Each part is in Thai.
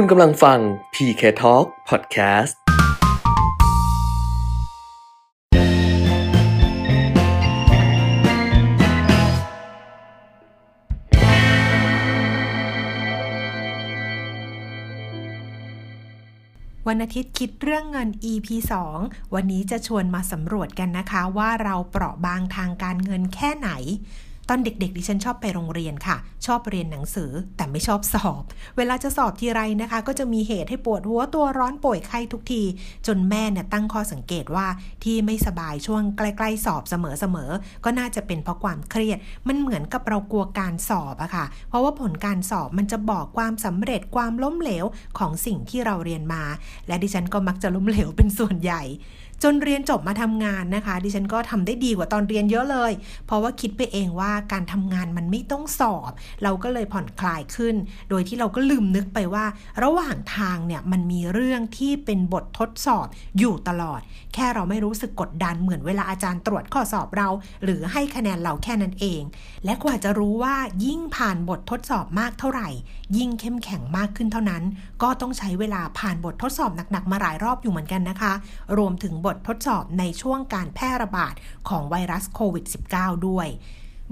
คุณกำลังฟัง PK Talk Podcast วันอาทิตย์คิดเรื่องเงิน EP 2 วันนี้จะชวนมาสำรวจกันนะคะว่าเราเปราะบางทางการเงินแค่ไหน ตอนเด็กๆดิฉันชอบไปโรงเรียนค่ะ ชอบเรียนหนังสือแต่ไม่ชอบสอบ เวลาจะสอบทีไรนะคะ ก็จะมีเหตุให้ปวดหัวตัวร้อนป่วยไข้ทุกที จนแม่เนี่ยตั้งข้อสังเกตว่าที่ไม่สบายช่วงใกล้ๆสอบเสมอๆก็น่าจะเป็นเพราะความเครียด มันเหมือนกับเรากลัวการสอบอะค่ะ เพราะว่าผลการสอบมันจะบอกความสำเร็จความล้มเหลวของสิ่งที่เราเรียนมา และดิฉันก็มักจะล้มเหลวเป็นส่วนใหญ่ จนเรียนจบมาทำงานนะคะ ดิฉันก็ทำได้ดีกว่าตอนเรียนเยอะเลย เพราะว่าคิดไปเองว่าการทำงานมันไม่ต้องสอบ เราก็เลยผ่อนคลายขึ้น โดยที่เราก็ลืมนึกไปว่า ระหว่างทางเนี่ยมันมีเรื่องที่เป็นบททดสอบอยู่ตลอด แค่เราไม่รู้สึกกดดันเหมือนเวลาอาจารย์ตรวจข้อสอบเรา หรือให้คะแนนเราแค่นั้นเอง และกว่าจะรู้ว่ายิ่งผ่านบททดสอบมากเท่าไหร่ ยิ่งเข้มแข็งมากขึ้นเท่านั้น ก็ต้องใช้เวลาผ่านบททดสอบหนักๆมาหลายรอบอยู่เหมือนกันนะคะ รวมถึงบททดสอบในช่วงการแพร่ระบาดของไวรัสโควิด -19 ด้วย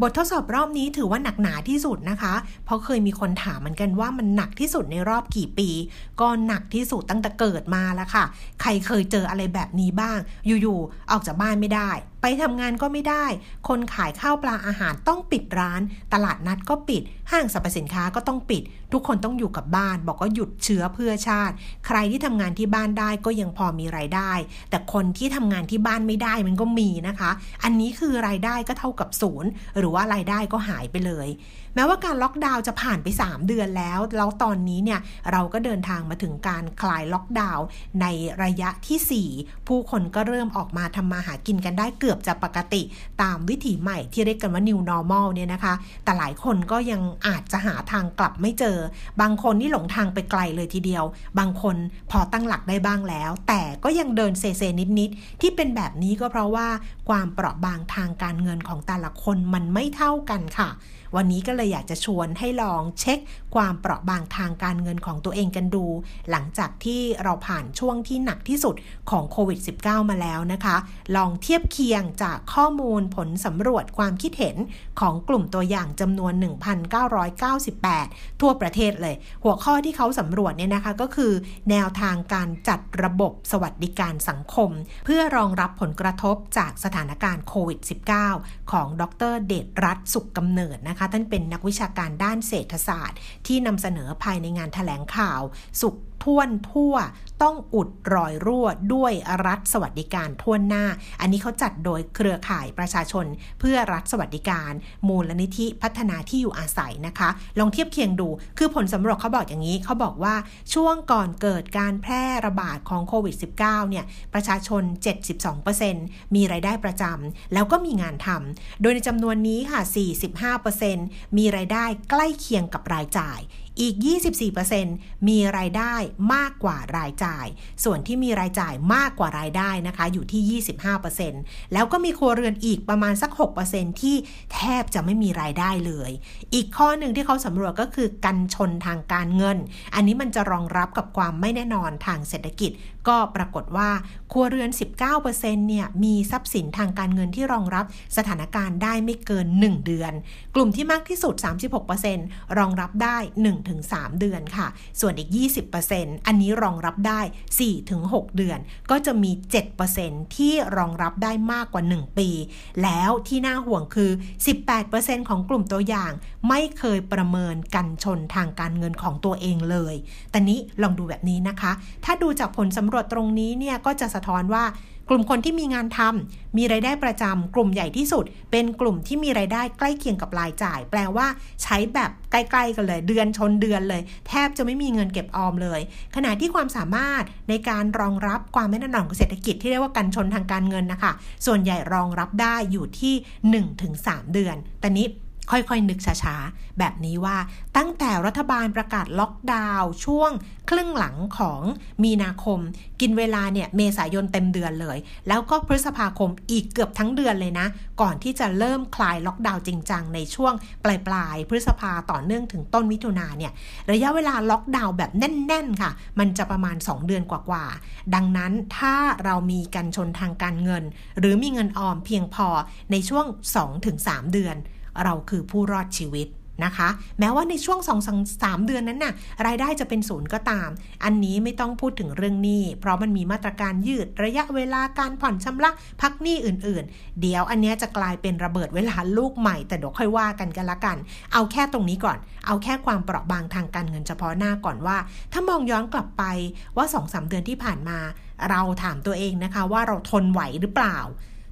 บททดสอบรอบนี้ถือว่าหนักหนาที่สุดนะคะ เพราะเคยมีคนถามเหมือนกันว่ามันหนักที่สุดในรอบกี่ปี ก็หนักที่สุดตั้งแต่เกิดมาแล้วค่ะ ใครเคยเจออะไรแบบนี้บ้าง อยู่ๆ ออกจากบ้านไม่ได้ ไปทำงานก็ไม่ได้ คนขายข้าวปลาอาหารต้องปิดร้าน ตลาดนัดก็ปิด ห้างสรรพสินค้าก็ต้องปิด ทุกคนต้องอยู่กับบ้าน บอกว่าหยุดเชื้อเพื่อชาติ ใครที่ทำงานที่บ้านได้ก็ยังพอมีรายได้ แต่คนที่ทำงานที่บ้านไม่ได้มันก็มีนะคะ อันนี้คือรายได้ก็เท่ากับศูนย์หรือว่ารายได้ก็หายไปเลย แม้ว่าการล็อกดาวน์จะผ่านไป 3 เดือนแล้ว แล้วตอนนี้เนี่ยเราก็เดินทางมาถึงการคลายล็อกดาวน์ในระยะที่ 4 ผู้คนก็เริ่มออกมาทำมาหากินกันได้เกือบจะปกติตามวิถีใหม่ที่เรียกกันว่า new normal เนี่ยนะคะ แต่หลายคนก็ยังอาจจะหาทางกลับไม่เจอ บางคนนี่หลงทางไปไกลเลยทีเดียว บางคนพอตั้งหลักได้บ้างแล้ว แต่ก็ยังเดินเซเซนิดๆที่เป็นแบบนี้ก็เพราะว่าความเปราะบางทางการเงินของแต่ละคนมันไม่เท่ากันค่ะ วันนี้ก็เลยอยากจะชวนให้ลองเช็คความเปราะบางทางการเงินของตัวเองกันดู หลังจากที่เราผ่านช่วงที่หนักที่สุดของโควิด -19 มาแล้วนะคะ ลองเทียบเคียงจากข้อมูลผลสำรวจความคิดเห็นของกลุ่มตัวอย่างจำนวน 1,998 ทั่วประเทศเลย หัวข้อที่เขาสำรวจเนี่ยนะคะก็คือ แนวทางการจัดระบบสวัสดิการสังคม เพื่อรองรับผลกระทบจากสถานการณ์โควิด -19 ของดรเดชรัตน์สุขกำเนิดนะคะท่านเป็นนักวิชาการด้านเศรษฐศาสตร์ ที่นำเสนอภายในงานถแถลงข่าวสุข ท่วนทั่ว ต้องอุดรอยรั่วด้วยรัฐสวัสดิการท่วนหน้า อันนี้เขาจัดโดยเครือข่ายประชาชน เพื่อรัฐสวัสดิการ มูลนิธิพัฒนาที่อยู่อาศัยนะคะ ลองเทียบเคียงดู คือผลสำรวจเขาบอกอย่างนี้เขาบอกว่าช่วงก่อนเกิดการแพร่ระบาดของโควิด -19 เนี่ยประชาชน 72%มีรายได้ประจำแล้วก็มีงานทำโดยในจำนวนนี้ค่ะ 45%มีรายได้ใกล้เคียงกับรายจ่าย อีก 24%มีรายได้มากกว่ารายจ่าย ส่วนที่มีรายจ่ายมากกว่ารายได้นะคะอยู่ที่ 25%แล้วก็มีครัวเรือนอีกประมาณสัก 6%ที่แทบจะไม่มีรายได้เลย อีกข้อหนึ่งที่เขาสำรวจก็คือกันชนทางการเงิน อันนี้มันจะรองรับกับความไม่แน่นอนทางเศรษฐกิจ ก็ปรากฏว่าครัวเรือน 19%เนี่ยมีทรัพย์สินทางการเงินที่รองรับสถานการณ์ได้ไม่เกิน 1 เดือน กลุ่มที่มากที่สุด 36%รองรับได้ 1-3 เดือนค่ะ ส่วนอีก 20%อันนี้รองรับได้ 4-6 เดือน ก็จะมี 7%ที่รองรับได้มากกว่า 1 ปี แล้วที่น่าห่วงคือ 18%ของกลุ่มตัวอย่างไม่เคยประเมินกันชนทางการเงินของตัวเองเลย แต่นี้ลองดูแบบนี้นะคะ ถ้าดูจากผลสำรวจตรงนี้เนี่ยก็จะสะท้อนว่ากลุ่มคนที่มีงานทำมีรายได้ประจำกลุ่มใหญ่ที่สุด เป็นกลุ่มที่มีรายได้ใกล้เคียงกับรายจ่าย แปลว่าใช้แบบใกล้ๆกันเลย เดือนชนเดือนเลย แทบจะไม่มีเงินเก็บออมเลย ขณะที่ความสามารถในการรองรับความไม่แน่นอนของเศรษฐกิจที่เรียกว่ากันชนทางการเงินนะคะ ส่วนใหญ่รองรับได้อยู่ที่ 1-3 เดือนแต่นี้ ค่อยๆ นึกช้าๆ แบบนี้ว่าตั้งแต่รัฐบาลประกาศล็อกดาวน์ช่วงครึ่งหลังของมีนาคม กินเวลาเนี่ยเมษายนเต็มเดือนเลย แล้วก็พฤษภาคมอีกเกือบทั้งเดือนเลยนะ ก่อนที่จะเริ่มคลายล็อกดาวน์จริงจังในช่วงปลายปลายพฤษภาต่อเนื่องถึงต้นมิถุนาเนี่ยระยะเวลาล็อกดาวน์แบบแน่น ๆ ค่ะ มันจะประมาณ 2 เดือนกว่าๆดังนั้นถ้าเรามีกันชนทางการเงิน หรือมีเงินออมเพียงพอในช่วง 2-3 เดือน เราคือผู้รอดชีวิตนะคะ แม้ว่าในช่วง2อสเดือนนั้นน่ะรายได้จะเป็นศูนย์ก็ตาม อันนี้ไม่ต้องพูดถึงเรื่องหนี้ เพราะมันมีมาตรการยืดระยะเวลาการผ่อนชำระพักหนี้อื่นๆ เดี๋ยวอันนี้จะกลายเป็นระเบิดเวลาลูกใหม่ แต่เดี๋ยวค่อยว่ากันกันละกัน เอาแค่ตรงนี้ก่อน เอาแค่ความเปราะบางทางการเงินเฉพาะหน้าก่อนว่า ถ้ามองย้อนกลับไปว่า2อสเดือนที่ผ่านมา เราถามตัวเองนะคะว่าเราทนไหวหรือเปล่า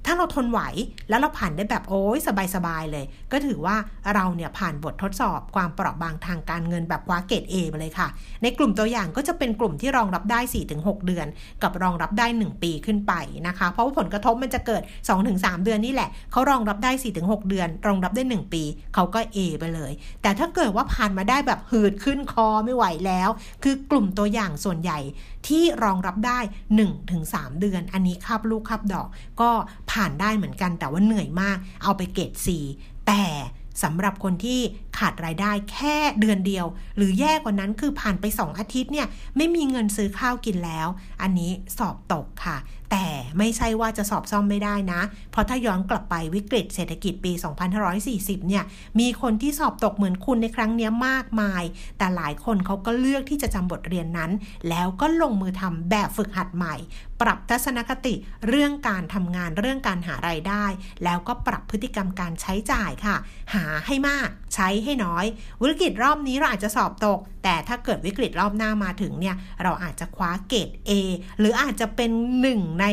ถ้าเราทนไหวแล้วเราผ่านได้แบบโอ้ยสบายๆเลย ก็ถือว่าเราเนี่ยผ่านบททดสอบความเปราะบางทางการเงินแบบคว้าเกรด A ไปเลยค่ะ ในกลุ่มตัวอย่างก็จะเป็นกลุ่มที่รองรับได้ 4-6 เดือน กับรองรับได้ 1 ปีขึ้นไปนะคะ เพราะว่าผลกระทบมันจะเกิด 2-3 เดือนนี่แหละเขารองรับได้ 4-6 เดือน รองรับได้ 1 ปีเขาก็ A ไปเลย แต่ถ้าเกิดว่าผ่านมาได้แบบหืดขึ้นคอไม่ไหวแล้ว คือกลุ่มตัวอย่างส่วนใหญ่ที่รองรับได้ 1-3 เดือน อันนี้คับลูกคับดอกก็ผานได้เหมือนกัน แต่ว่าเหนื่อยมาก เอาไปเกรด C แต่สำหรับคนที่ขาดรายได้แค่เดือนเดียว หรือแย่กว่านั้นคือผ่านไป 2 อาทิตย์เนี่ยไม่มีเงินซื้อข้าวกินแล้ว อันนี้สอบตกค่ะ แต่ไม่ใช่ว่าจะสอบซ่อมไม่ได้นะ เพราะถ้าย้อนกลับไปวิกฤตเศรษฐกิจปี 2540 เนี่ย มีคนที่สอบตกเหมือนคุณในครั้งนี้มากมาย แต่หลายคนเขาก็เลือกที่จะจำบทเรียนนั้น แล้วก็ลงมือทำแบบฝึกหัดใหม่ ปรับทัศนคติเรื่องการทำงานเรื่องการหารายได้ แล้วก็ปรับพฤติกรรมการใช้จ่ายค่ะ หาให้มากใช้ให้น้อย วิกฤตรอบนี้เราอาจจะสอบตก แต่ถ้าเกิดวิกฤตรอบหน้ามาถึงเนี่ยเราอาจจะคว้าเกรด A หรืออาจจะเป็น1ใน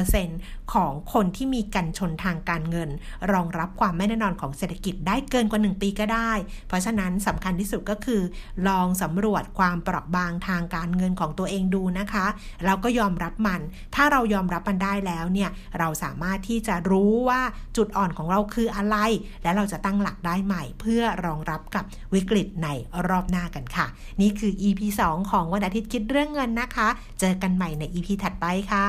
7%ของคนที่มีกันชนทางการเงิน รองรับความไม่แน่นอนของเศรษฐกิจได้เกินกว่า 1 ปีก็ได้ เพราะฉะนั้นสำคัญที่สุดก็คือ ลองสำรวจความเปราะบางทางการเงินของตัวเองดูนะคะแล้วก็ยอมรับมัน ถ้าเรายอมรับมันได้แล้วเนี่ยเราสามารถที่จะรู้ว่าจุดอ่อนของเราคืออะไร และเราจะตั้งหลักได้ใหม่ เพื่อรองรับกับวิกฤตในรอบหน้ากันค่ะ นี่คือ EP 2 ของวันอาทิตย์คิดเรื่องเงินนะคะ เจอกันใหม่ใน EP ถัดไปค่ะ